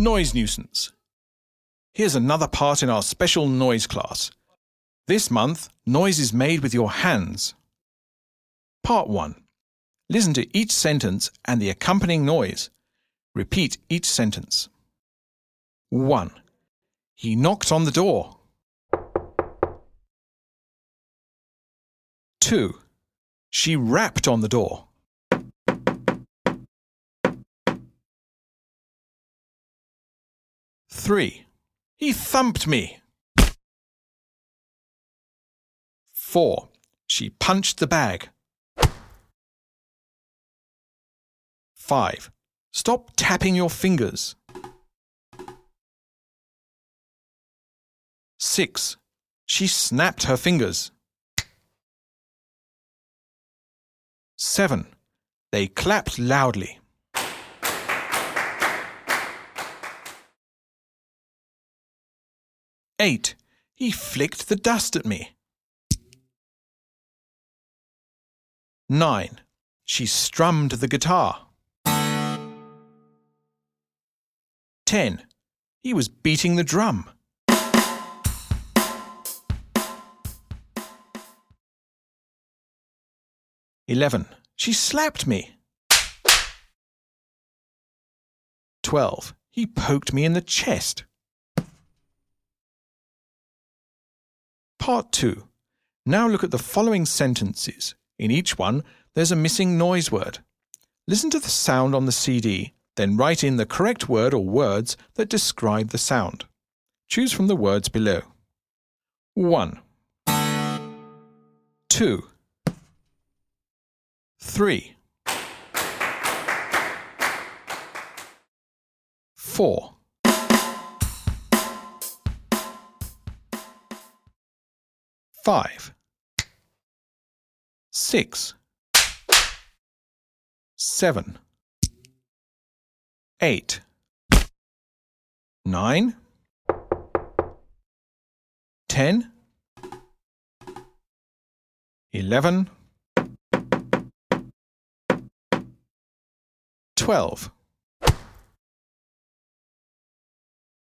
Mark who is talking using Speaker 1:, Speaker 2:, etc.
Speaker 1: Noise nuisance. Here's another part in our special noise class. This month, noise is made with your hands. Part 1. Listen to each sentence and the accompanying noise. Repeat each sentence. 1. He knocked on the door. 2. She rapped on the door. 3. He thumped me. 4. She punched the bag. 5. Stop tapping your fingers. 6. She snapped her fingers. 7. They clapped loudly. 8. He flicked the dust at me. 9. She strummed the guitar. 10. He was beating the drum. Eleven. She slapped me. Twelve. He poked me in the chest. Part 2. Now look at the following sentences. In each one, there's a missing noise word. Listen to the sound on the CD, then write in the correct word or words that describe the sound. Choose from the words below. 1. 2. 3. 4. Five, six, seven, eight, nine, ten, eleven, twelve.